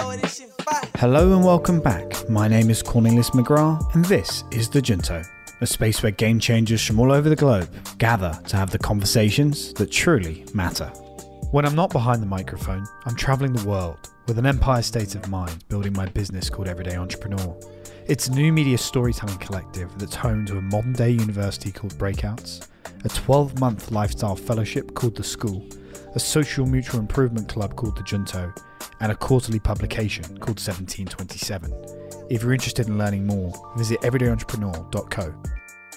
Hello and welcome back. My name is Cornelius McGrath, and this is The Junto, a space where game changers from all over the globe gather to have the conversations that truly matter. When I'm not behind the microphone, I'm traveling the world with an empire state of mind building my business called Everyday Entrepreneur. It's a new media storytelling collective that's home to a modern day university called Breakouts, a 12 month lifestyle fellowship called The School, a social mutual improvement club called The Junto, and a quarterly publication called 1727. If you're interested in learning more, visit everydayentrepreneur.co.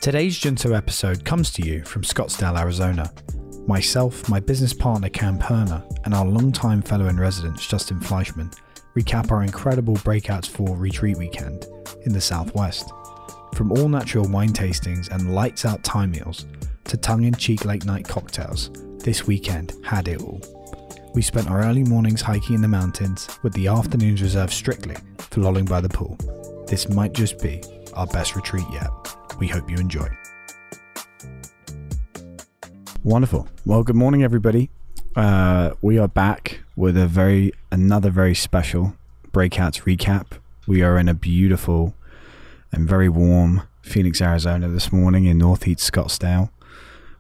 Today's Junto episode comes to you from Scottsdale, Arizona. Myself, my business partner Cam Perna, and our longtime fellow in residence Justin Fleischmann recap our incredible Breakouts 4 retreat weekend in the Southwest. From all natural wine tastings and lights out Thai meals to tongue in cheek late night cocktails, this weekend had it all. We spent our early mornings hiking in the mountains, with the afternoons reserved strictly for lolling by the pool. This might just be our best retreat yet. We hope you enjoy. Wonderful. Well, good morning, everybody. Uh, we are back with a very another very special breakouts recap. We are in a beautiful and very warm Phoenix, Arizona this morning in Northeast Scottsdale.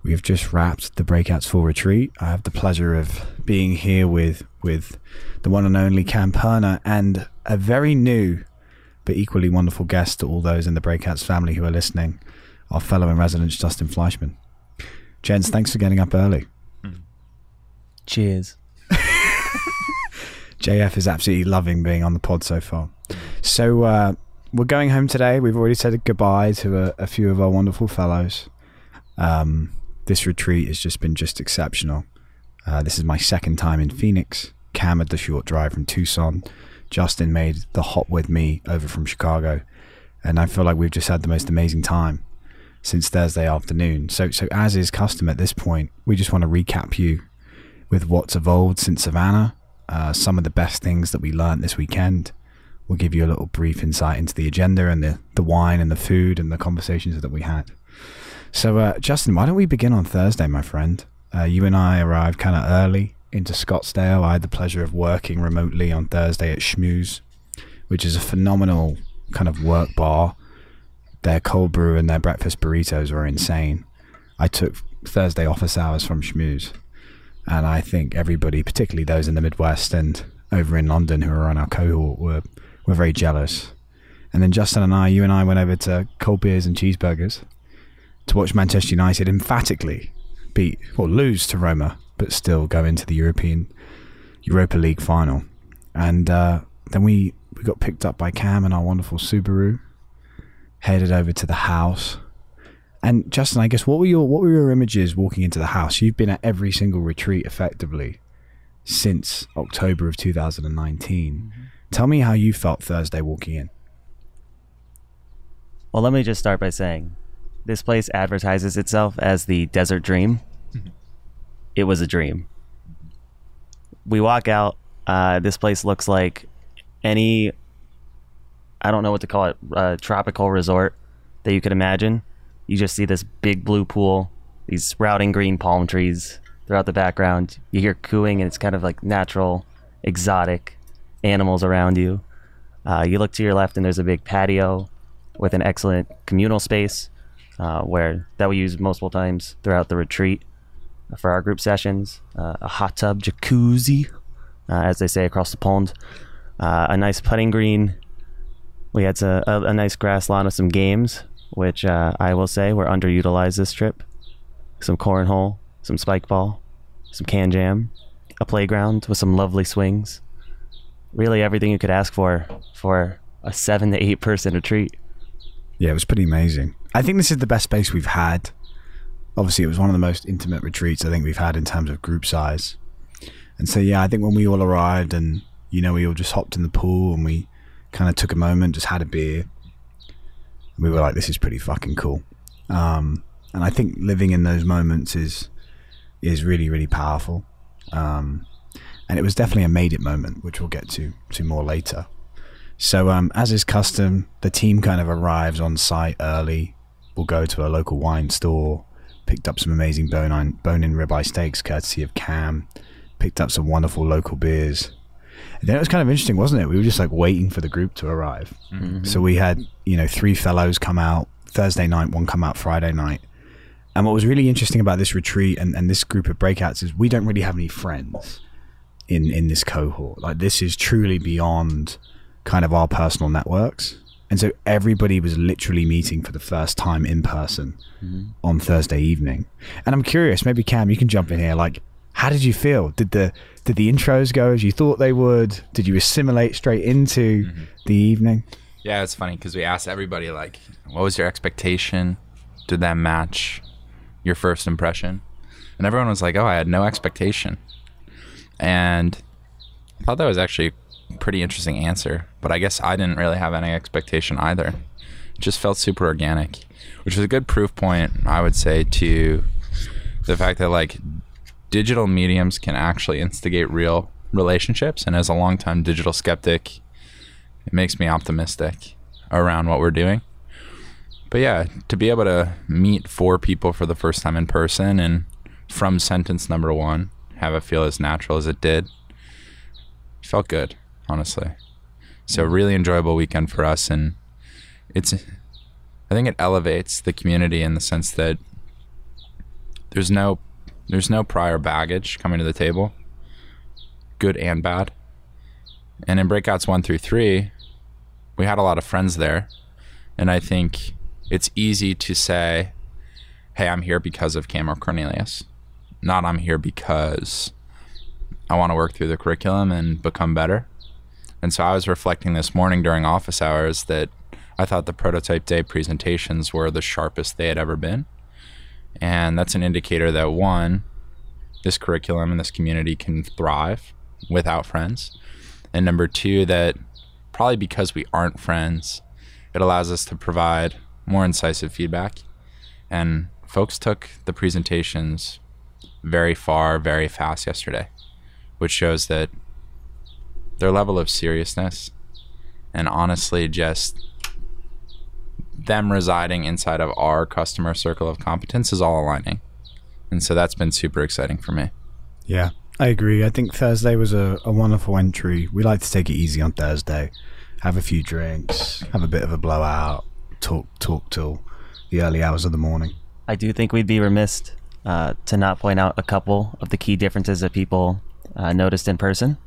We have just wrapped the Breakouts 4 retreat. I have the pleasure of being here with with the one and only Cam Perna and a very new but equally wonderful guest to all those in the Breakouts family who are listening, our fellow in residence Justin Fleischmann. Jens, thanks for getting up early. Cheers. JF is absolutely loving being on the pod so far. So uh, we're going home today. We've already said goodbye to a, a few of our wonderful fellows. Um, this retreat has just been just exceptional. Uh, this is my second time in Phoenix. Cam had the short drive from Tucson. Justin made the hop with me over from Chicago, and I feel like we've just had the most amazing time since Thursday afternoon. So, so as is custom at this point, we just want to recap you with what's evolved since Savannah, uh, some of the best things that we learned this weekend. We'll give you a little brief insight into the agenda and the, the wine and the food and the conversations that we had. So, uh, Justin, why don't we begin on Thursday, my friend? Uh, you and I arrived kind of early into Scottsdale. I had the pleasure of working remotely on Thursday at Schmooze, which is a phenomenal kind of work bar. Their cold brew and their breakfast burritos were insane. I took Thursday office hours from Schmooze, and I think everybody, particularly those in the Midwest and over in London who are on our cohort, were were very jealous. And then Justin and I, you and I, went over to cold beers and cheeseburgers to watch Manchester United emphatically beat or lose to Roma, but still go into the European Europa League final. And uh, then we we got picked up by Cam and our wonderful Subaru, headed over to the house. And Justin, I guess what were your what were your images walking into the house? You've been at every single retreat effectively since October of 2019. Tell me how you felt Thursday walking in. Well, let me just start by saying this place advertises itself as the desert dream. It was a dream. We walk out. Uh, this place looks like any, I don't know what to call it, uh, tropical resort that you could imagine. You just see this big blue pool, these sprouting green palm trees throughout the background. You hear cooing, and it's kind of like natural, exotic animals around you. Uh, you look to your left, and there's a big patio with an excellent communal space uh, where that we use multiple times throughout the retreat for our group sessions. Uh, a hot tub, jacuzzi, uh, as they say across the pond. Uh, a nice putting green. We had a, a, a nice grass lawn with some games, which uh, I will say were underutilized this trip. Some cornhole, some spike ball, some can jam, a playground with some lovely swings. Really, everything you could ask for for a seven to eight person retreat. Yeah, it was pretty amazing. I think this is the best space we've had. Obviously, it was one of the most intimate retreats I think we've had in terms of group size. And so, yeah, I think when we all arrived and, you know, we all just hopped in the pool and we kind of took a moment, just had a beer, we were like, this is pretty fucking cool. Um, and I think living in those moments is is really, really powerful. Um, and it was definitely a made it moment, which we'll get to to more later. So, um, as is custom, the team kind of arrives on site early. We'll go to a local wine store, picked up some amazing bone-in, bone-in ribeye steaks courtesy of Cam, picked up some wonderful local beers, And then it was kind of interesting, wasn't it? We were just like waiting for the group to arrive. Mm-hmm. So we had, you know, three fellows come out Thursday night, one come out Friday night. And what was really interesting about this retreat and, and this group of breakouts is we don't really have any friends in, in this cohort. Like this is truly beyond kind of our personal networks. And so everybody was literally meeting for the first time in person mm-hmm. on Thursday evening. And I'm curious, maybe Cam, you can jump in here. Like, how did you feel? Did the did the intros go as you thought they would? Did you assimilate straight into mm-hmm. the evening? Yeah, it's funny because we asked everybody like, "What was your expectation? Did that match your first impression?" And everyone was like, "Oh, I had no expectation." And I thought that was actually pretty interesting answer, but I guess I didn't really have any expectation either. It just felt super organic, which was a good proof point, I would say, to the fact that like digital mediums can actually instigate real relationships. And as a longtime digital skeptic, it makes me optimistic around what we're doing. But yeah, to be able to meet four people for the first time in person and from sentence number one, have it feel as natural as it did, felt good, honestly. So mm. really enjoyable weekend for us, and it's, I think it elevates the community in the sense that there's no, there's no prior baggage coming to the table, good and bad. And in breakouts one through three, we had a lot of friends there. And I think it's easy to say, hey, I'm here because of Cam or Cornelius, not I'm here because I want to work through the curriculum and become better. And so I was reflecting this morning during office hours that I thought the prototype day presentations were the sharpest they had ever been. And that's an indicator that one, this curriculum and this community can thrive without friends. And number two, that probably because we aren't friends, it allows us to provide more incisive feedback. And folks took the presentations very far, very fast yesterday, which shows that their level of seriousness and honestly just them residing inside of our customer circle of competence is all aligning. And so that's been super exciting for me. Yeah, I agree. I think Thursday was a, a wonderful entry. We like to take it easy on Thursday, have a few drinks, have a bit of a blowout, talk talk till the early hours of the morning. I do think we'd be remiss uh, to not point out a couple of the key differences that people uh, noticed in person.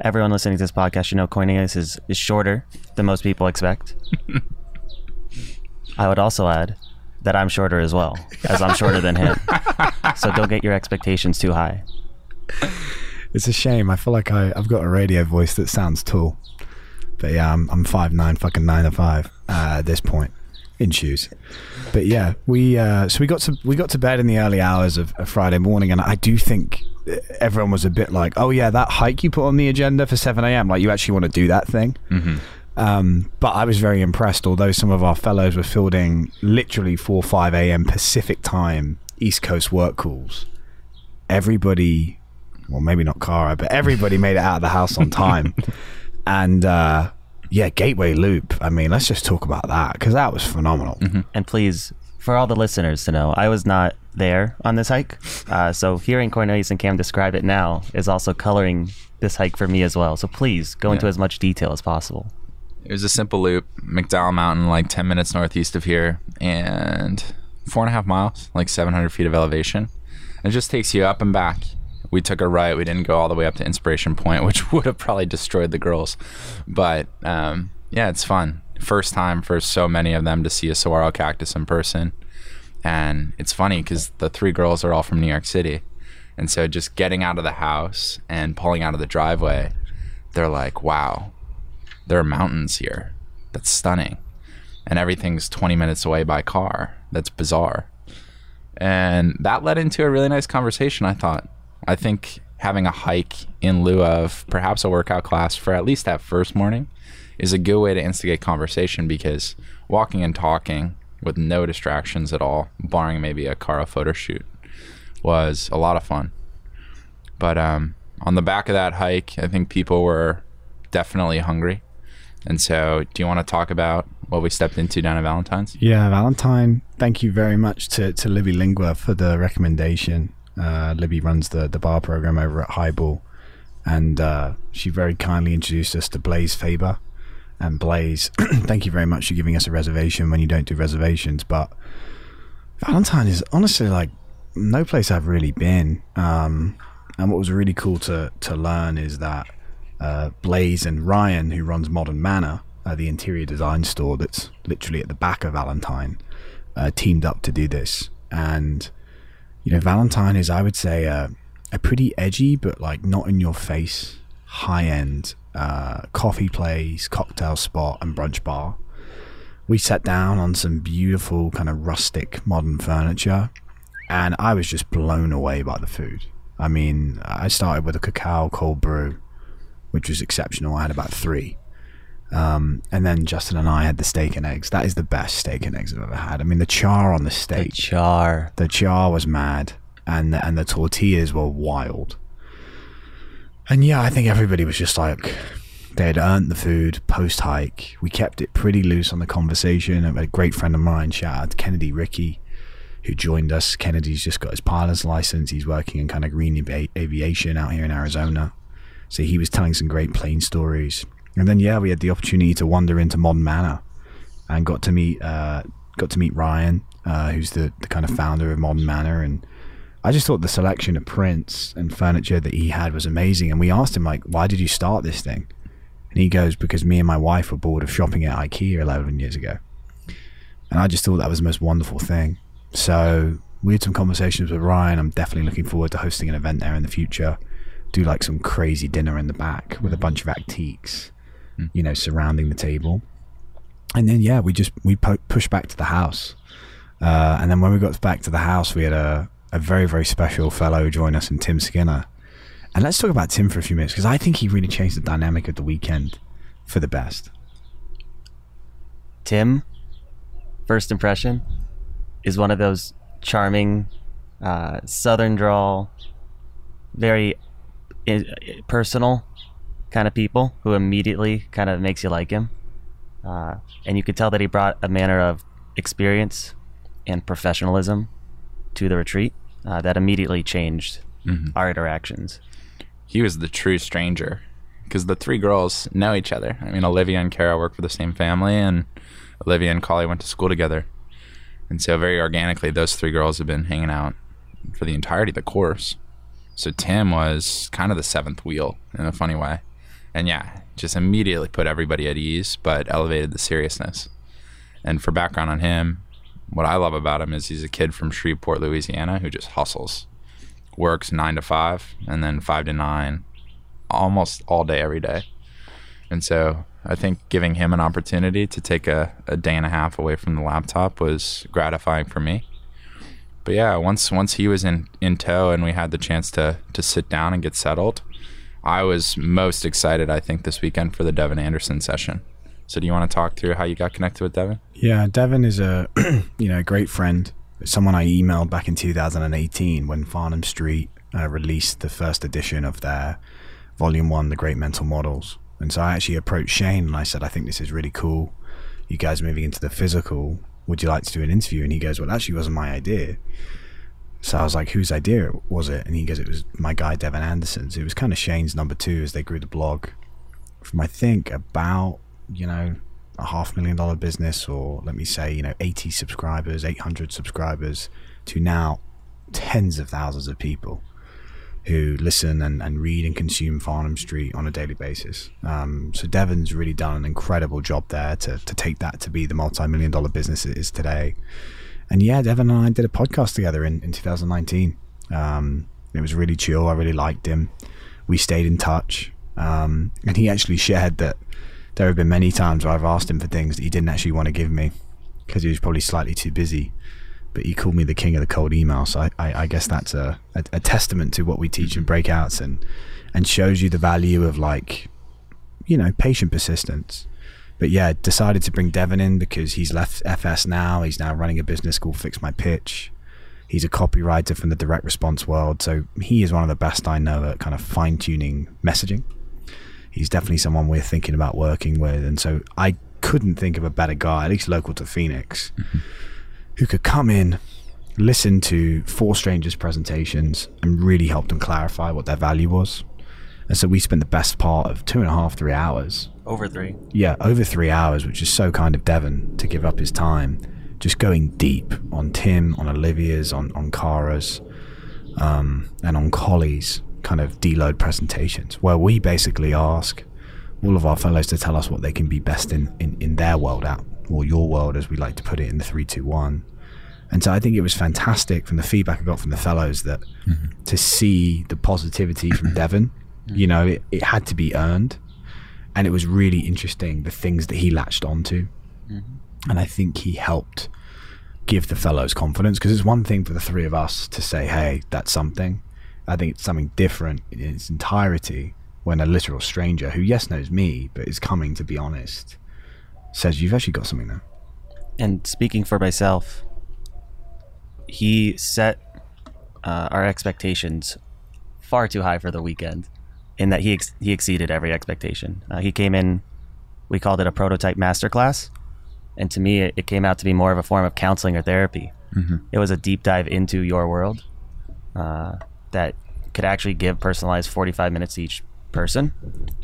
Everyone listening to this podcast, you know, Cornelius is, is shorter than most people expect. I would also add that I'm shorter as well, as I'm shorter than him. So don't get your expectations too high. It's a shame. I feel like I, I've got a radio voice that sounds tall. But yeah, I'm I'm five nine, fucking nine to five uh, at this point in shoes. But yeah, we uh, so we got to we got to bed in the early hours of, of Friday morning, and I do think everyone was a bit like, "Oh yeah, that hike you put on the agenda for seven a.m. Like you actually want to do that thing." Um, but I was very impressed. Although some of our fellows were fielding literally four five a.m. Pacific time East Coast work calls, everybody, well maybe not Cara, but everybody made it out of the house on time. and uh, yeah, Gateway Loop. I mean, let's just talk about that because that was phenomenal. And please, for all the listeners to know, I was not there on this hike. Uh, so hearing Cornelius and Cam describe it now is also coloring this hike for me as well. So please go into as much detail as possible. It was a simple loop, McDowell Mountain, like 10 minutes northeast of here, and four and a half miles, like 700 feet of elevation. It just takes you up and back. We took a right. We didn't go all the way up to Inspiration Point, which would have probably destroyed the girls. But um, yeah, it's fun. First time for so many of them to see a saguaro cactus in person. And it's funny because the three girls are all from New York City. And so just getting out of the house and pulling out of the driveway, they're like, wow, there are mountains here. That's stunning. And everything's 20 minutes away by car. That's bizarre. And that led into a really nice conversation, I thought. I think having a hike in lieu of perhaps a workout class for at least that first morning is a good way to instigate conversation because walking and talking with no distractions at all, barring maybe a Cara photo shoot, was a lot of fun. But um, on the back of that hike, I think people were definitely hungry. And so, do you want to talk about what we stepped into down at Valentine's? Yeah, Valentine. Thank you very much to, to Libby Lingua for the recommendation. Uh, Libby runs the, the bar program over at Highball. and uh, she very kindly introduced us to Blaze Faber. And Blaze, thank you very much for giving us a reservation when you don't do reservations. But Valentine is honestly like no place I've really been. Um, and what was really cool to to learn is that uh, Blaze and Ryan, who runs Modern Manor, uh, the interior design store that's literally at the back of Valentine, uh, teamed up to do this. And you know, Valentine is, I would say, a, a pretty edgy but like not in your face, high end uh, coffee place, cocktail spot, and brunch bar. We sat down on some beautiful kind of rustic modern furniture, and I was just blown away by the food. I mean, I started with a cacao cold brew, which was exceptional. I had about three. Um, and then Justin and I had the steak and eggs. That is the best steak and eggs I've ever had. I mean, the char on the steak. The char. the char was mad, and the, and the tortillas were wild. And yeah, I think everybody was just like they had earned the food post hike. We kept it pretty loose on the conversation. A great friend of mine, shout out to Kennedy Ricky, who joined us. Kennedy's just got his pilot's license. He's working in kind of green avi- aviation out here in Arizona. So he was telling some great plane stories. And then yeah, we had the opportunity to wander into Modern Manor and got to meet uh, got to meet Ryan, uh, who's the, the kind of founder of Modern Manor, and I just thought the selection of prints and furniture that he had was amazing. And we asked him like, "Why did you start this thing?" And he goes, "Because me and my wife were bored of shopping at IKEA 11 years ago." And I just thought that was the most wonderful thing. So we had some conversations with Ryan. I'm definitely looking forward to hosting an event there in the future. Do like some crazy dinner in the back with a bunch of antiques, you know, surrounding the table. And then yeah, we just we pu- pushed back to the house, uh, and then when we got back to the house, we had a a very very special fellow join us in Tim Skinner, and let's talk about Tim for a few minutes because I think he really changed the dynamic of the weekend for the best. Tim, first impression, is one of those charming, uh, southern drawl, very i- personal kind of people who immediately kind of makes you like him. Uh, and you could tell that he brought a manner of experience and professionalism to the retreat uh, that immediately changed our interactions. he was the true stranger because the three girls know each other. I mean, Olivia and Kara work for the same family, and Olivia and Collie went to school together. And so, very organically, those three girls have been hanging out for the entirety of the course. So, Tim was kind of the seventh wheel in a funny way. And yeah, just immediately put everybody at ease, but elevated the seriousness. And for background on him, what I love about him is he's a kid from Shreveport, Louisiana, who just hustles works nine to five and then five to nine almost all day every day and so i think giving him an opportunity to take a, a day and a half away from the laptop was gratifying for me but yeah once once he was in in tow and we had the chance to to sit down and get settled i was most excited i think this weekend for the devin anderson session so do you want to talk through how you got connected with devin Yeah, Devin is a you know great friend. Someone I emailed back in 2018 when Farnham Street uh, released the first edition of their Volume One, The Great Mental Models. And so I actually approached Shane and I said, I think this is really cool. You guys moving into the physical. Would you like to do an interview? And he goes, Well, actually, wasn't my idea. So I was like, Whose idea was it? And he goes, It was my guy Devin Anderson's. It was kind of Shane's number two as they grew the blog from I think about you know a half million dollar business or let me say you know 80 subscribers 800 subscribers to now tens of thousands of people who listen and, and read and consume Farnham Street on a daily basis. Um, so Devon's really done an incredible job there to, to take that to be the multi-million dollar business it is today. And yeah, Devon and I did a podcast together in, in 2019. Um, it was really chill. I really liked him. We stayed in touch. Um, and he actually shared that there have been many times where I've asked him for things that he didn't actually want to give me because he was probably slightly too busy. But he called me the king of the cold email, so I, I, I guess that's a, a, a testament to what we teach in breakouts and and shows you the value of like, you know, patient persistence. But yeah, decided to bring Devon in because he's left FS now. He's now running a business called Fix My Pitch. He's a copywriter from the direct response world, so he is one of the best I know at kind of fine tuning messaging he's definitely someone we're thinking about working with. And so I couldn't think of a better guy, at least local to Phoenix, mm-hmm. who could come in, listen to four strangers' presentations, and really help them clarify what their value was. And so we spent the best part of two and a half, three hours Over three. yeah, over three hours, which is so kind of Devon to give up his time, just going deep on Tim, on Olivia's, on on Kara's, um, and on Collie's kind of deload presentations, where we basically ask all of our fellows to tell us what they can be best in in, in their world at, or your world, as we like to put it in the three, two, one. And so I think it was fantastic from the feedback I got from the fellows that to see the positivity from Devon, you know, it, it had to be earned and it was really interesting the things that he latched onto. And i think he helped give the fellows confidence because it's one thing for the three of us to say hey that's something. I think it's something different in its entirety when a literal stranger who yes knows me but is coming to be honest says you've actually got something there. And speaking for myself, he set uh, our expectations far too high for the weekend. In that he ex- he exceeded every expectation. Uh, he came in, we called it a prototype masterclass, and to me, it, it came out to be more of a form of counseling or therapy. It was a deep dive into your world uh, that could actually give personalized 45 minutes to each person.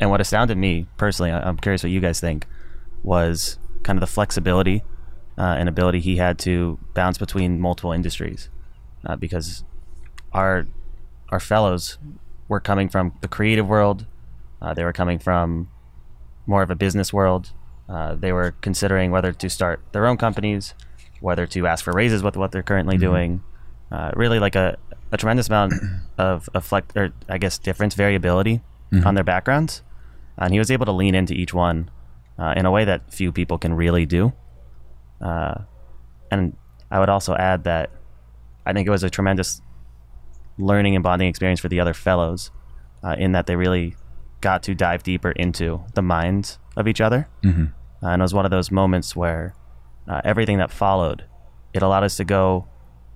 And what astounded me personally, I- I'm curious what you guys think, was kind of the flexibility uh, and ability he had to bounce between multiple industries, uh, because our our fellows were coming from the creative world, uh, they were coming from more of a business world. Uh, they were considering whether to start their own companies, whether to ask for raises with what they're currently doing. Uh, really, like a, a tremendous amount of, of flex, or I guess difference, variability on their backgrounds, and he was able to lean into each one uh, in a way that few people can really do. Uh, and I would also add that I think it was a tremendous learning and bonding experience for the other fellows, uh, in that they really got to dive deeper into the minds of each other. Mm-hmm. Uh, and it was one of those moments where uh, everything that followed, it allowed us to go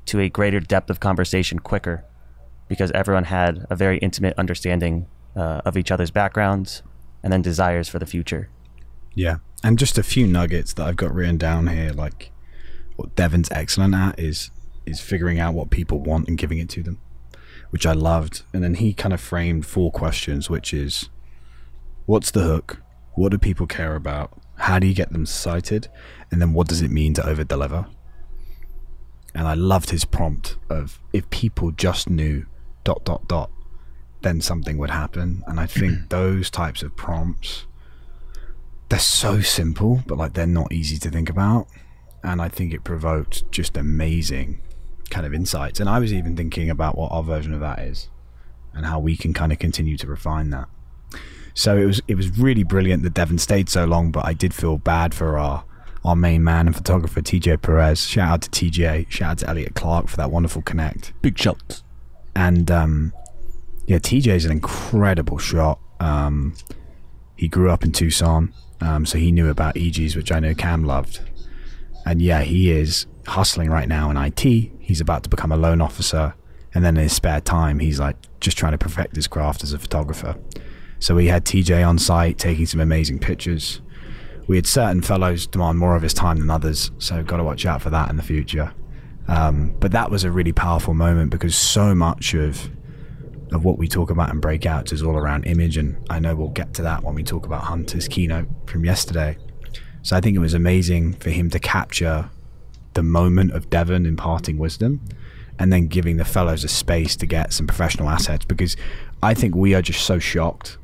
to a greater depth of conversation quicker because everyone had a very intimate understanding uh, of each other's backgrounds and then desires for the future. Yeah. And just a few nuggets that I've got written down here, like what Devon's excellent at is is figuring out what people want and giving it to them, which I loved. And then he kind of framed four questions, which is what's the hook? What do people care about? How do you get them cited? And then what does it mean to over deliver? And I loved his prompt of if people just knew dot dot dot, then something would happen. And I think those types of prompts they're so simple, but like they're not easy to think about. And I think it provoked just amazing kind of insights. And I was even thinking about what our version of that is and how we can kind of continue to refine that. So it was it was really brilliant that Devon stayed so long, but I did feel bad for our our main man and photographer TJ Perez. Shout out to TJ, shout out to Elliot Clark for that wonderful connect. Big shots. And um, yeah, is an incredible shot. Um, he grew up in Tucson, um, so he knew about Aegis, which I know Cam loved. And yeah, he is hustling right now in IT. He's about to become a loan officer, and then in his spare time, he's like just trying to perfect his craft as a photographer. So we had TJ on site taking some amazing pictures. We had certain fellows demand more of his time than others, so got to watch out for that in the future. Um, but that was a really powerful moment because so much of of what we talk about in breakouts is all around image, and I know we'll get to that when we talk about Hunter's keynote from yesterday. So I think it was amazing for him to capture the moment of Devon imparting wisdom and then giving the fellows a space to get some professional assets because I think we are just so shocked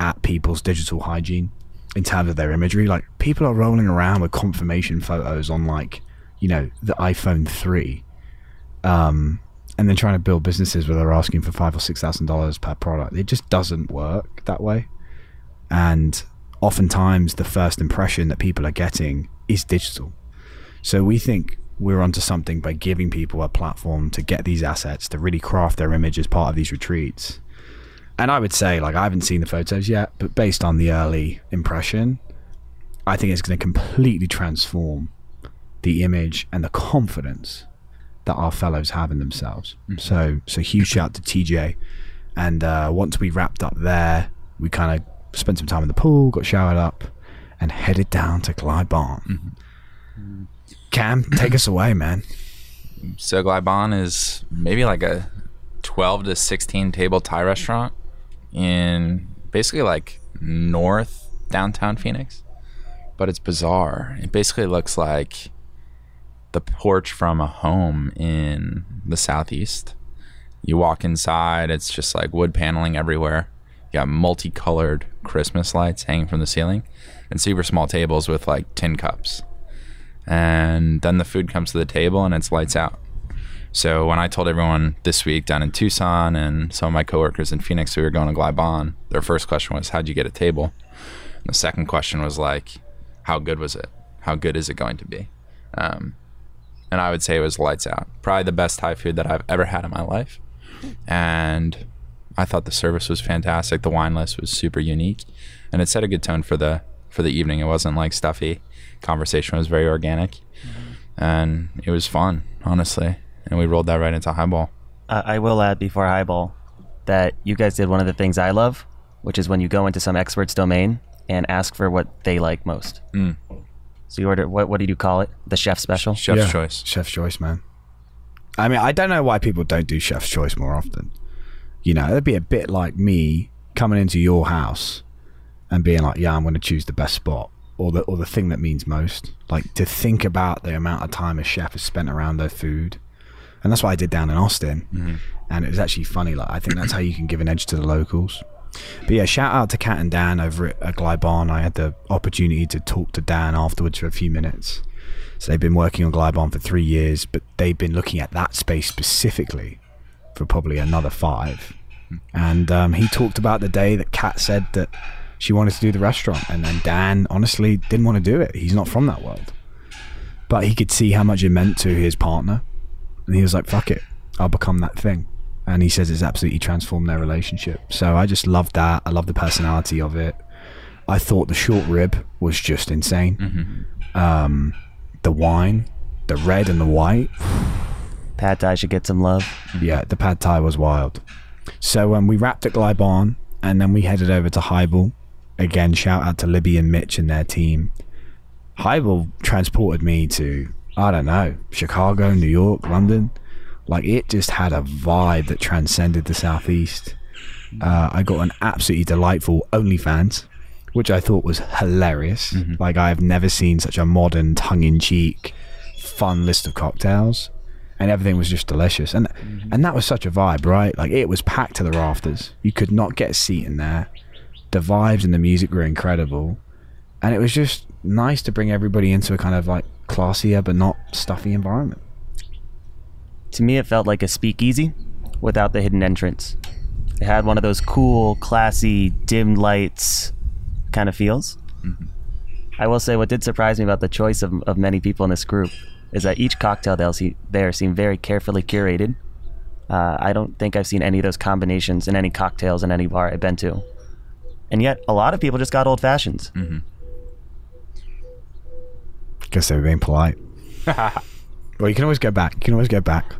at people's digital hygiene in terms of their imagery. Like people are rolling around with confirmation photos on like, you know, the iPhone 3. Um, and then trying to build businesses where they're asking for five or six thousand dollars per product. It just doesn't work that way. And oftentimes the first impression that people are getting is digital. So we think we're onto something by giving people a platform to get these assets to really craft their image as part of these retreats. And I would say, like, I haven't seen the photos yet, but based on the early impression, I think it's going to completely transform the image and the confidence that our fellows have in themselves. So, so huge shout to TJ. And uh, once we wrapped up there, we kind of spent some time in the pool, got showered up, and headed down to Glai Baan. Cam, take us away, man. So Glai Baan is maybe like a 12 to 16 table Thai restaurant in basically like north downtown Phoenix, but it's bizarre. It basically looks like the porch from a home in the southeast. You walk inside, it's just like wood paneling everywhere. You got multicolored Christmas lights hanging from the ceiling and super small tables with like tin cups. And then the food comes to the table and it's lights out. So when I told everyone this week down in Tucson and some of my coworkers in Phoenix who were going to Glai Baan, their first question was, "How'd you get a table?" And the second question was like, "How good was it? How good is it going to be?" Um, and I would say it was lights out. Probably the best Thai food that I've ever had in my life. And I thought the service was fantastic. The wine list was super unique, and it set a good tone for the for the evening. It wasn't like stuffy. Conversation was very organic, and it was fun, honestly. And we rolled that right into highball. Uh, I will add before highball that you guys did one of the things I love, which is when you go into some expert's domain and ask for what they like most. Mm. So you order what? What did you call it? The chef special. Chef's Yeah, choice. Chef's choice, man. I mean, I don't know why people don't do chef's choice more often. You know, it'd be a bit like me coming into your house and being like, "Yeah, I'm going to choose the best spot." Or the, or the thing that means most, like to think about the amount of time a chef has spent around their food, and that's what I did down in Austin. And it was actually funny. Like I think that's how you can give an edge to the locals. But yeah, shout out to Kat and Dan over at, at Glai Baan. I had the opportunity to talk to Dan afterwards for a few minutes. So they've been working on Glai Baan for three years, but they've been looking at that space specifically for probably another five. And um, he talked about the day that Kat said that she wanted to do the restaurant, and then Dan honestly didn't want to do it. He's not from that world, but he could see how much it meant to his partner, and he was like, "Fuck it, I'll become that thing." And he says it's absolutely transformed their relationship. So I just love that. I love the personality of it. I thought the short rib was just insane. Um, the wine, the red and the white. Pad Thai should get some love. Yeah, the pad thai was wild. So um, we wrapped at Glai Baan and then we headed over to Highball. Again, shout out to Libby and Mitch and their team. Highball transported me to, I don't know, Chicago, New York, London. Like it just had a vibe that transcended the Southeast. Uh, I got an absolutely delightful OnlyFans, which I thought was hilarious. Like I have never seen such a modern, tongue-in-cheek, fun list of cocktails, and everything was just delicious. And and that was such a vibe, right? Like it was packed to the rafters. You could not get a seat in there. The vibes and the music were incredible, and it was just nice to bring everybody into a kind of like classier but not stuffy environment. To me, it felt like a speakeasy without the hidden entrance. It had one of those cool, classy, dim lights kind of feels. I will say, what did surprise me about the choice of, of many people in this group is that each cocktail they'll see there seemed very carefully curated. Uh, I don't think I've seen any of those combinations in any cocktails in any bar I've been to. And yet, a lot of people just got old fashions. Mm-hmm. Guess they were being polite. well, you can always go back. You can always go back.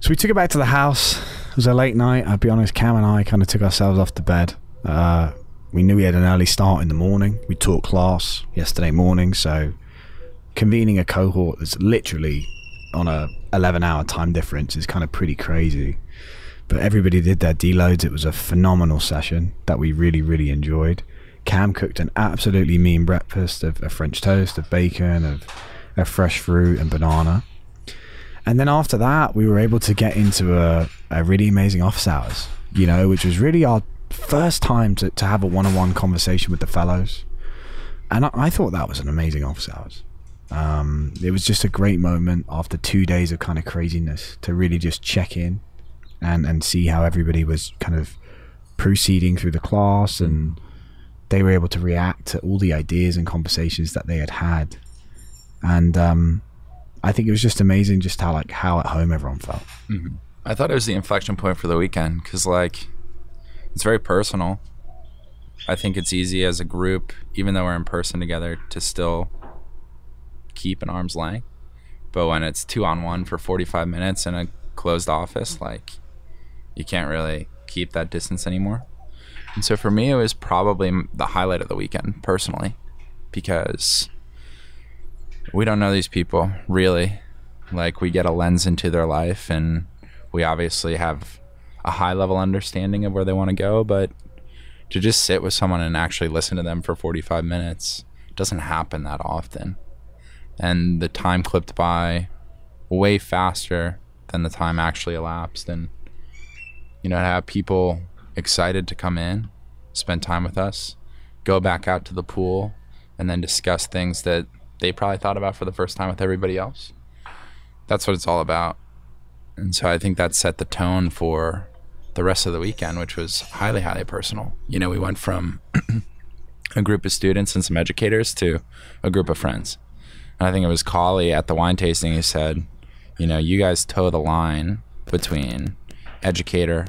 So we took it back to the house. It was a late night. I'll be honest, Cam and I kind of took ourselves off to bed. Uh, we knew we had an early start in the morning. We taught class yesterday morning, so convening a cohort that's literally on a 11 hour time difference is kind of pretty crazy. But everybody did their deloads. It was a phenomenal session that we really, really enjoyed. Cam cooked an absolutely mean breakfast of, of French toast, of bacon, of, of fresh fruit and banana. And then after that, we were able to get into a, a really amazing office hours, you know, which was really our first time to, to have a one on one conversation with the fellows. And I, I thought that was an amazing office hours. Um, it was just a great moment after two days of kind of craziness to really just check in and, and see how everybody was kind of proceeding through the class and they were able to react to all the ideas and conversations that they had had. And um, I think it was just amazing just how like how at home everyone felt. I thought it was the inflection point for the weekend because, like, it's very personal. I think it's easy as a group, even though we're in person together, to still keep an arm's length. But when it's two on one for 45 minutes in a closed office, like, you can't really keep that distance anymore. And so for me, it was probably the highlight of the weekend, personally, because we don't know these people really. Like, we get a lens into their life, and we obviously have a high level understanding of where they want to go, but to just sit with someone and actually listen to them for 45 minutes doesn't happen that often. And the time clipped by way faster than the time actually elapsed. And, you know, have people excited to come in, spend time with us, go back out to the pool, and then discuss things that they probably thought about for the first time with everybody else. That's what it's all about. And so I think that set the tone for the rest of the weekend, which was highly, highly personal. You know, we went from a group of students and some educators to a group of friends. And I think it was Collie at the wine tasting who said, you know, you guys toe the line between educator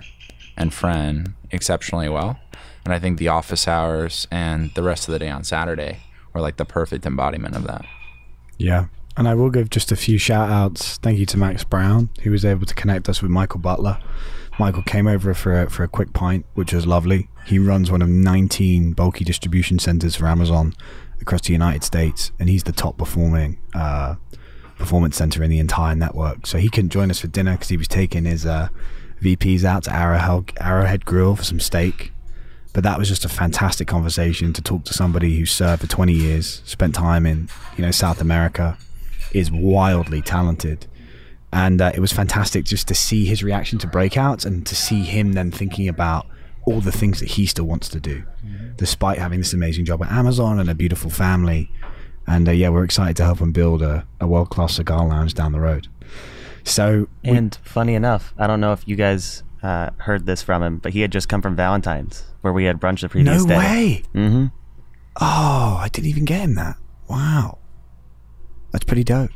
and friend exceptionally well. And I think the office hours and the rest of the day on Saturday were like the perfect embodiment of that. Yeah. And I will give just a few shout outs. Thank you to Max Brown, who was able to connect us with Michael Butler. Michael came over for a, for a quick pint, which was lovely. He runs one of 19 bulky distribution centers for Amazon across the United States, and he's the top performing uh, performance center in the entire network. So he couldn't join us for dinner because he was taking his uh, VPs out to Arrowhead, Arrowhead Grill for some steak. But that was just a fantastic conversation to talk to somebody who served for 20 years, spent time in you know South America, is wildly talented, and uh, it was fantastic just to see his reaction to breakouts and to see him then thinking about all the things that he still wants to do, despite having this amazing job at Amazon and a beautiful family. And uh, yeah, we're excited to help him build a, a world class cigar lounge down the road. So, we- And funny enough, I don't know if you guys uh, heard this from him, but he had just come from Valentine's, where we had brunch the previous no day. No way. Mm-hmm. Oh, I didn't even get him that. Wow. That's pretty dope.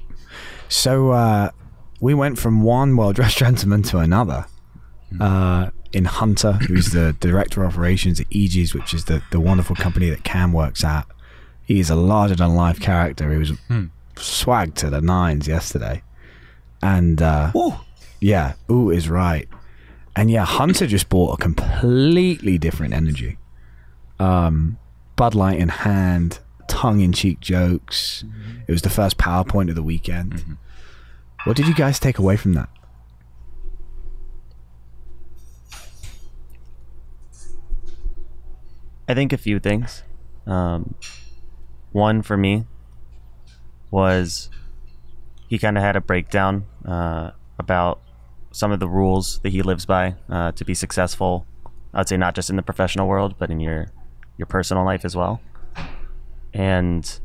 So uh, we went from one well dressed gentleman to another. Uh, in Hunter, who's the director of operations at Aegis, which is the, the wonderful company that Cam works at. He is a larger than life character. He was swag to the nines yesterday. And uh, yeah, ooh is right. And yeah, Hunter just brought a completely different energy. Um, Bud Light in hand, tongue in cheek jokes. It was the first PowerPoint of the weekend. What did you guys take away from that? I think a few things. Um, one for me was he kind of had a breakdown uh, about some of the rules that he lives by uh, to be successful. I'd say not just in the professional world, but in your your personal life as well. And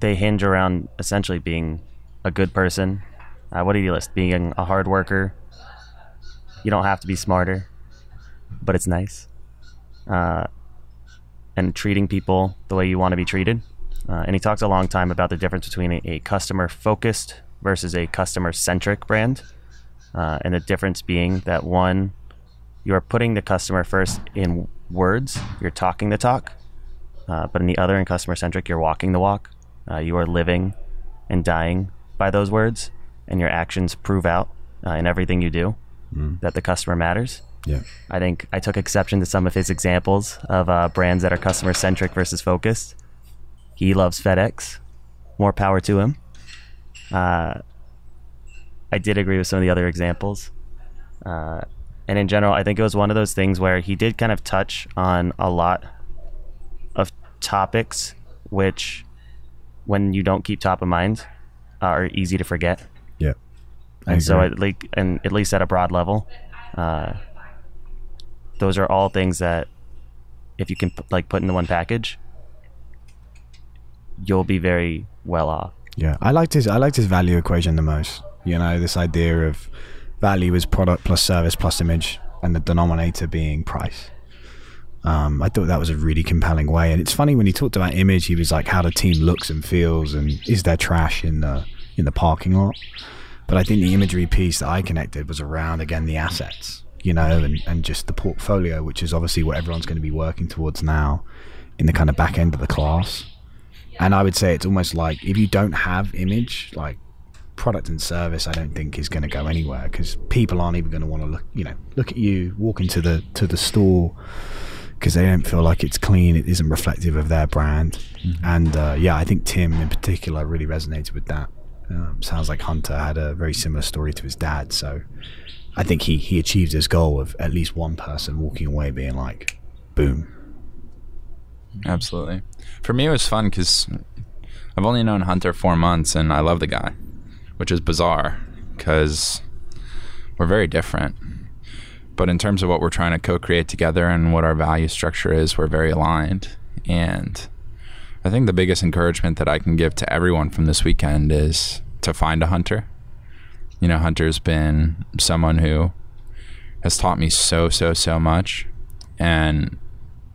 they hinge around essentially being a good person. Uh, what did he list? Being a hard worker. You don't have to be smarter, but it's nice. Uh, and treating people the way you want to be treated. Uh, and he talked a long time about the difference between a, a customer focused versus a customer centric brand. Uh, and the difference being that one, you're putting the customer first in words, you're talking the talk. Uh, but in the other, in customer centric, you're walking the walk. Uh, you are living and dying by those words, and your actions prove out uh, in everything you do that the customer matters. Yeah. I think I took exception to some of his examples of uh, brands that are customer centric versus focused. He loves FedEx. More power to him. Uh, I did agree with some of the other examples. Uh, and in general, I think it was one of those things where he did kind of touch on a lot of topics which, when you don't keep top of mind, are easy to forget. Yeah. I And so, at, like, and at least at a broad level, uh, those are all things that if you can like put into one package, you'll be very well off. Yeah, I liked his I liked his value equation the most. You know, this idea of value is product plus service plus image, and the denominator being price. Um, I thought that was a really compelling way, and it's funny when he talked about image, he was like how the team looks and feels, and is there trash in the in the parking lot? But I think the imagery piece that I connected was around again the assets, you know, and, and just the portfolio, which is obviously what everyone's going to be working towards now in the kind of back end of the class. And I would say it's almost like if you don't have image, like product and service, I don't think is going to go anywhere because people aren't even going to want to look, you know, look at you walk into the to the store because they don't feel like it's clean. It isn't reflective of their brand. And uh, yeah, I think Tim in particular really resonated with that. Um, sounds like Hunter had a very similar story to his dad. So I think he he achieved his goal of at least one person walking away being like, boom. Absolutely. For me, it was fun because I've only known Hunter four months, and I love the guy, which is bizarre because we're very different. But in terms of what we're trying to co-create together and what our value structure is, we're very aligned. And I think the biggest encouragement that I can give to everyone from this weekend is to find a hunter. You know, Hunter's been someone who has taught me so, so, so much and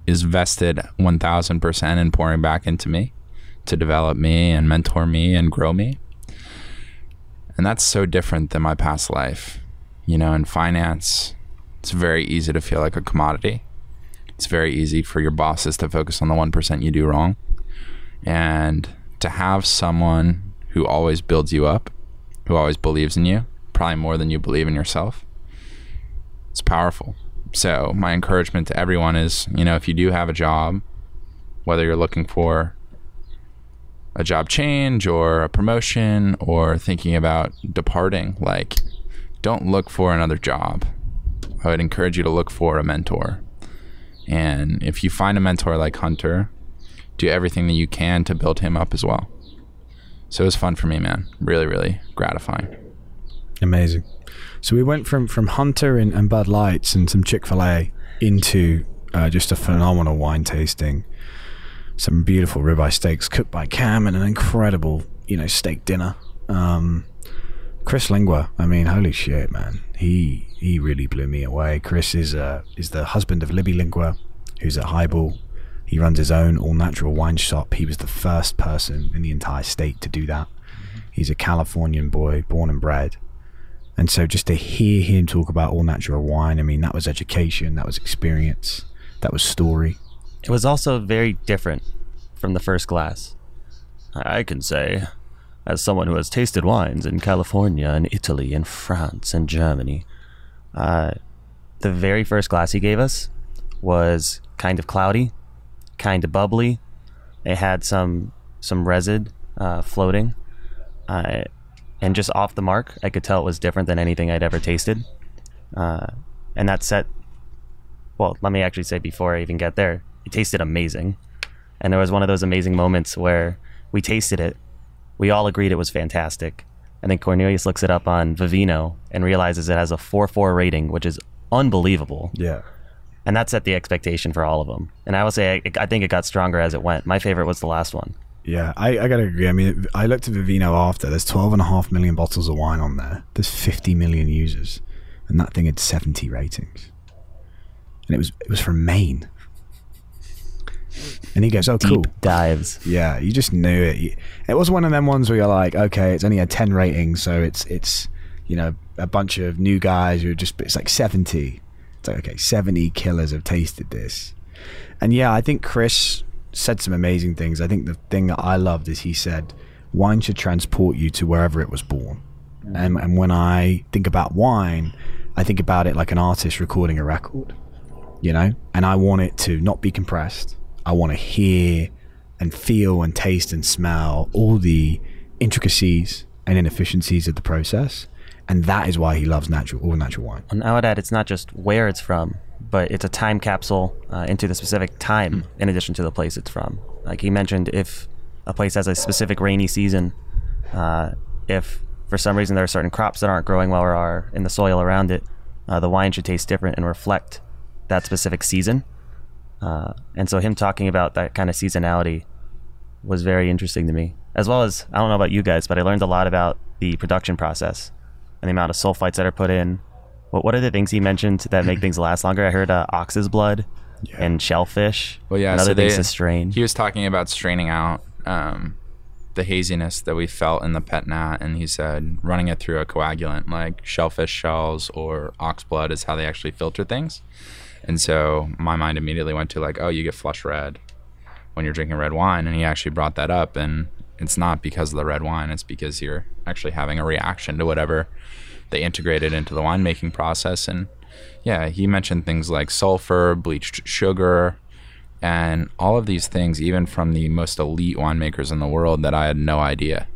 is vested 1000% in pouring back into me to develop me and mentor me and grow me. And that's so different than my past life. You know, in finance, it's very easy to feel like a commodity. It's very easy for your bosses to focus on the 1% you do wrong. And to have someone who always builds you up, who always believes in you, probably more than you believe in yourself, it's powerful. So, my encouragement to everyone is you know, if you do have a job, whether you're looking for a job change or a promotion or thinking about departing, like, don't look for another job. I would encourage you to look for a mentor. And if you find a mentor like Hunter, do everything that you can to build him up as well. So it was fun for me, man. Really, really gratifying. Amazing. So we went from from Hunter and, and Bud Lights and some Chick Fil A into uh, just a phenomenal wine tasting. Some beautiful ribeye steaks cooked by Cam and an incredible, you know, steak dinner. Um, Chris Lingua, I mean, holy shit, man. He he really blew me away. Chris is uh, is the husband of Libby Lingua, who's at Highball. He runs his own all natural wine shop. He was the first person in the entire state to do that. He's a Californian boy, born and bred. And so just to hear him talk about all natural wine, I mean, that was education, that was experience, that was story. It was also very different from the first glass. I can say, as someone who has tasted wines in California and Italy and France and Germany, uh, the very first glass he gave us was kind of cloudy, kind of bubbly. It had some some resid uh, floating, uh, and just off the mark, I could tell it was different than anything I'd ever tasted. Uh, and that set, well, let me actually say before I even get there, it tasted amazing. And there was one of those amazing moments where we tasted it, we all agreed it was fantastic. And then Cornelius looks it up on Vivino and realizes it has a 4 4 rating, which is unbelievable. Yeah. And that set the expectation for all of them. And I will say, I, I think it got stronger as it went. My favorite was the last one. Yeah, I, I gotta agree. I mean, I looked at Vivino after. There's 12 and a half million bottles of wine on there. There's 50 million users, and that thing had 70 ratings. And it was it was from Maine. And he goes, "Oh, Deep cool." dives. Yeah, you just knew it. It was one of them ones where you're like, okay, it's only a 10 rating, so it's it's you know a bunch of new guys who are just it's like 70. It's like okay, 70 killers have tasted this, and yeah, I think Chris said some amazing things. I think the thing that I loved is he said wine should transport you to wherever it was born, mm. and and when I think about wine, I think about it like an artist recording a record you know? And i want it to not be compressed. I want to hear and feel and taste and smell all the intricacies and inefficiencies of the process. And that is why he loves natural all natural wine. And I would add, it's not just where it's from, but it's a time capsule uh, into the specific time in addition to the place it's from. Like he mentioned, if a place has a specific rainy season, uh, if for some reason there are certain crops that aren't growing well or are in the soil around it, uh, the wine should taste different and reflect that specific season. Uh, and so him talking about that kind of seasonality was very interesting to me. As well as I don't know about you guys, but I learned a lot about the production process and the amount of sulfites that are put in. What what are the things he mentioned that make things last longer? I heard uh, ox's blood and shellfish. Well, yeah, and so they- to strain. He was talking about straining out um, the haziness that we felt in the pet nat, and he said running it through a coagulant like shellfish shells or ox blood is how they actually filter things. And so my mind immediately went to like, oh, you get flush red when you're drinking red wine, and he actually brought that up, and it's not because of the red wine; it's because you're actually having a reaction to whatever they integrate it into the winemaking process. And yeah, he mentioned things like sulfur, bleached sugar, and all of these things, even from the most elite winemakers in the world that I had no idea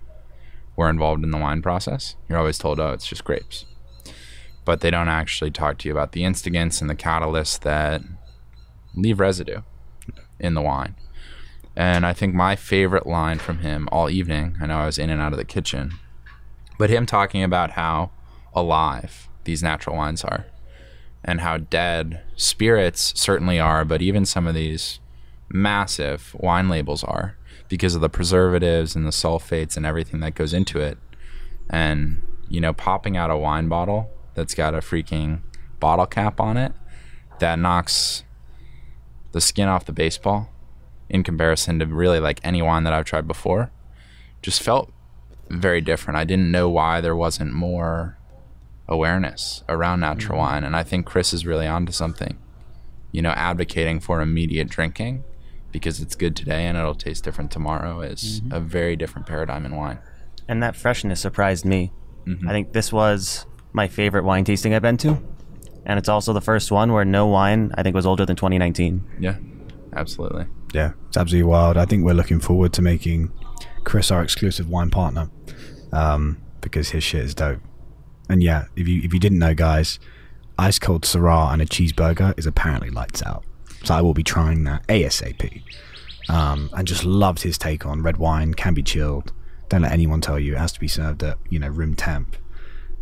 were involved in the wine process. You're always told, oh, it's just grapes. but they don't actually talk to you about the instigants and the catalysts that leave residue in the wine. And I think my favorite line from him all evening, I know I was in and out of the kitchen, but him talking about how alive these natural wines are and how dead spirits certainly are, but even some of these massive wine labels are because of the preservatives and the sulfates and everything that goes into it. And, you know, popping out a wine bottle that's got a freaking bottle cap on it that knocks the skin off the baseball in comparison to really like any wine that I've tried before just felt very different. I didn't know why there wasn't more awareness around natural Mm-hmm. wine. And I think Chris is really onto something, you know, advocating for immediate drinking because it's good today and it'll taste different tomorrow is Mm-hmm. a very different paradigm in wine. And that freshness surprised me. Mm-hmm. I think this was my favorite wine tasting I've been to. And it's also the first one where no wine, I think, was older than 2019. Yeah, absolutely. Yeah, it's absolutely wild. I think we're looking forward to making Chris our exclusive wine partner um, because his shit is dope. And yeah, if you if you didn't know, guys, ice cold Syrah and a cheeseburger is apparently lights out. So I will be trying that ASAP. Um, and just loved his take on red wine can be chilled. Don't let anyone tell you it has to be served at you know room temp.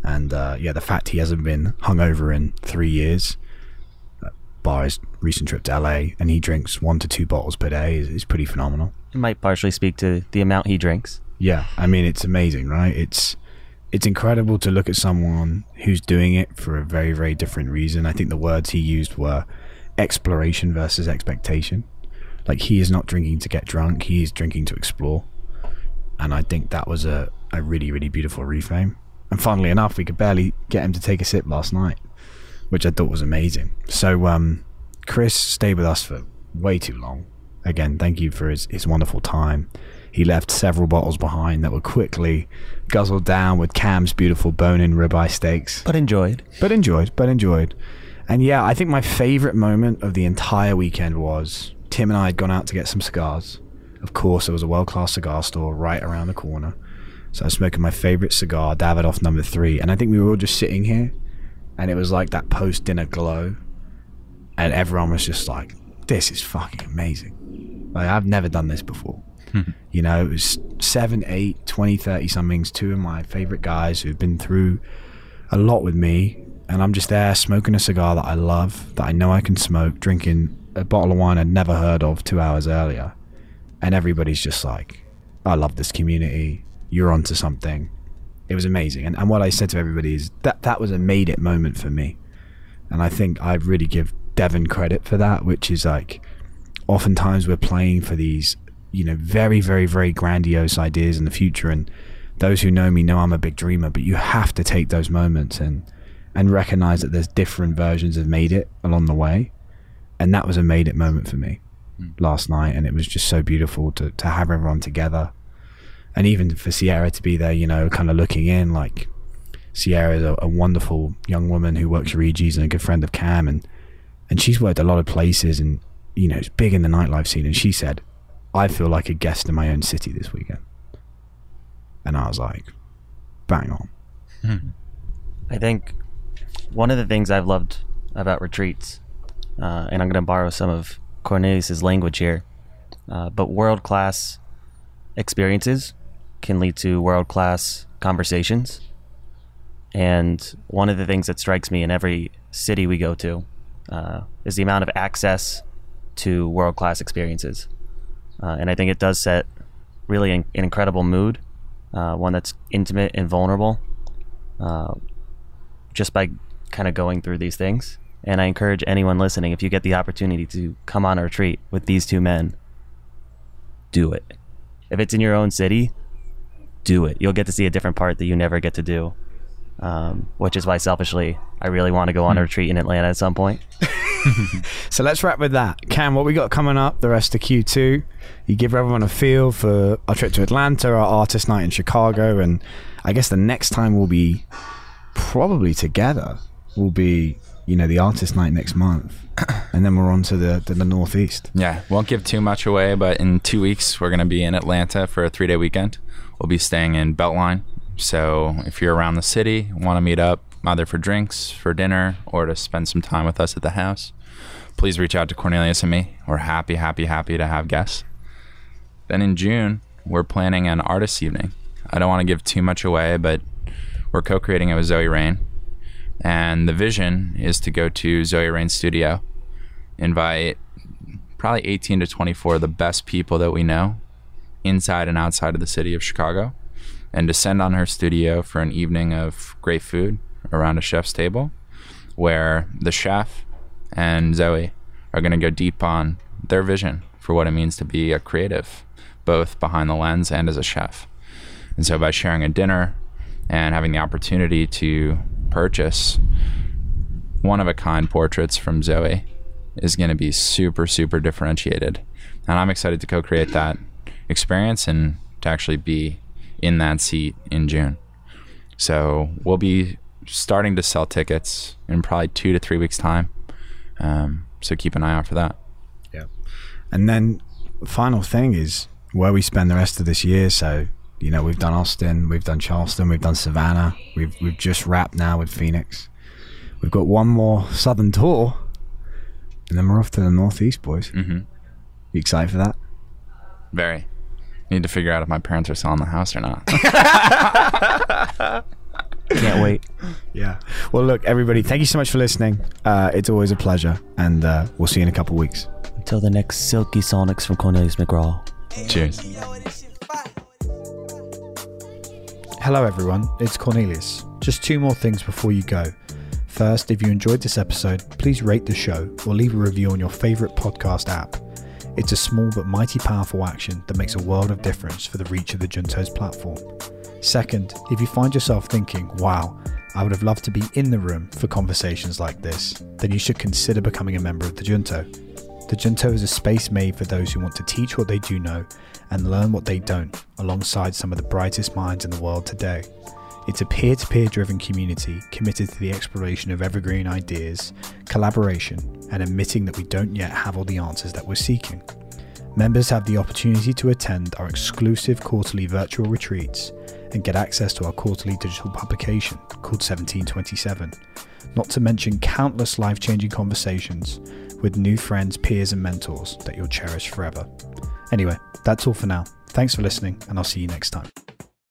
And uh, yeah, the fact he hasn't been hungover in three years bar his recent trip to LA and he drinks one to two bottles per day is, is pretty phenomenal. It might partially speak to the amount he drinks. Yeah, I mean it's amazing, right? It's it's incredible to look at someone who's doing it for a very very different reason. I think the words he used were exploration versus expectation. Like he is not drinking to get drunk, he is drinking to explore. And I think that was a, a really really beautiful reframe. And funnily enough, we could barely get him to take a sip last night, which I thought was amazing. So um Chris stayed with us for way too long. Again, thank you for his, his wonderful time. He left several bottles behind that were quickly guzzled down with Cam's beautiful bone-in ribeye steaks. But enjoyed. But enjoyed, but enjoyed. And yeah, I think my favorite moment of the entire weekend was Tim and I had gone out to get some cigars. Of course, there was a world-class cigar store right around the corner. So I was smoking my favorite cigar, Davidoff number three. And I think we were all just sitting here and it was like that post-dinner glow. And everyone was just like, this is fucking amazing. Like, I've never done this before. You know, it was 7, 8, 20, 30 somethings, two of my favorite guys who've been through a lot with me. And I'm just there smoking a cigar that I love, that I know I can smoke, drinking a bottle of wine I'd never heard of two hours earlier. And everybody's just like, I love this community. You're onto something. It was amazing. And, and what I said to everybody is that that was a made it moment for me. And I think I really give Devon credit for that, which is like, oftentimes we're playing for these, you know, very, very, very grandiose ideas in the future. And those who know me know I'm a big dreamer, but you have to take those moments and and recognize that there's different versions of made it along the way. And that was a made it moment for me hmm. last night. And it was just so beautiful to, to have everyone together. And even for Sierra to be there, you know, kind of looking in like Sierra is a, a wonderful young woman who works for Reggie's and a good friend of Cam and and she's worked a lot of places and you know, it's big in the nightlife scene. And she said, I feel like a guest in my own city this weekend. And I was like, bang on. I think one of the things I've loved about retreats, uh, and I'm going to borrow some of Cornelius's language here, uh, but world class experiences can lead to world class conversations. And one of the things that strikes me in every city we go to uh, is the amount of access to world class experiences. Uh, and I think it does set really an, incredible mood, uh, one that's intimate and vulnerable, uh, just by kind of going through these things. And I encourage anyone listening, if you get the opportunity to come on a retreat with these two men, do it. If it's in your own city, do it. You'll get to see a different part that you never get to do. Um, which is why selfishly, I really want to go on a retreat in Atlanta at some point. So let's wrap with that. Cam, what we got coming up the rest of Q2? You give everyone a feel for our trip to Atlanta, our artist night in Chicago, and I guess the next time we'll be probably together will be, you know, the artist night next month. And then we're on to the, to the Northeast. Yeah, won't give too much away, but in two weeks we're gonna be in Atlanta for a three day weekend. We'll be staying in Beltline. So if you're around the city, want to meet up, either for drinks, for dinner, or to spend some time with us at the house, please reach out to Cornelius and me. We're happy, happy, happy to have guests. Then in June, we're planning an artist evening. I don't want to give too much away, but we're co creating it with Zoe Rain. And the vision is to go to Zoe Rain's studio, invite probably 18 to 24 of the best people that we know inside and outside of the city of Chicago, and descend on her studio for an evening of great food around a chef's table where the chef and Zoe are going to go deep on their vision for what it means to be a creative, both behind the lens and as a chef. And so, by sharing a dinner and having the opportunity to purchase one of a kind portraits from Zoe is going to be super, super differentiated. And I'm excited to co create that experience and to actually be in that seat in June. So we'll be starting to sell tickets in probably two to three weeks' time. Um, so keep an eye out for that. Yeah. And then final thing is where we spend the rest of this year. So, you know, we've done Austin, we've done Charleston, we've done Savannah, we've we've just wrapped now with Phoenix. We've got one more southern tour, and then we're off to the northeast, boys. Mm-hmm. You excited for that? Very. Need to figure out if my parents are selling the house or not. Can't wait. Yeah. Well, look, everybody, thank you so much for listening. Uh, it's always a pleasure, and uh, we'll see you in a couple weeks. Until the next Silky Sonics from Cornelius McGraw. Cheers. Hello, everyone. It's Cornelius. Just two more things before you go. First, if you enjoyed this episode, please rate the show or leave a review on your favorite podcast app. It's a small but mighty powerful action that makes a world of difference for the reach of the Junto's platform. Second, if you find yourself thinking, wow, I would have loved to be in the room for conversations like this, then you should consider becoming a member of the Junto. The Junto is a space made for those who want to teach what they do know and learn what they don't, alongside some of the brightest minds in the world today. It's a peer to peer driven community committed to the exploration of evergreen ideas, collaboration, and admitting that we don't yet have all the answers that we're seeking. Members have the opportunity to attend our exclusive quarterly virtual retreats and get access to our quarterly digital publication called 1727, not to mention countless life changing conversations with new friends, peers, and mentors that you'll cherish forever. Anyway, that's all for now. Thanks for listening, and I'll see you next time.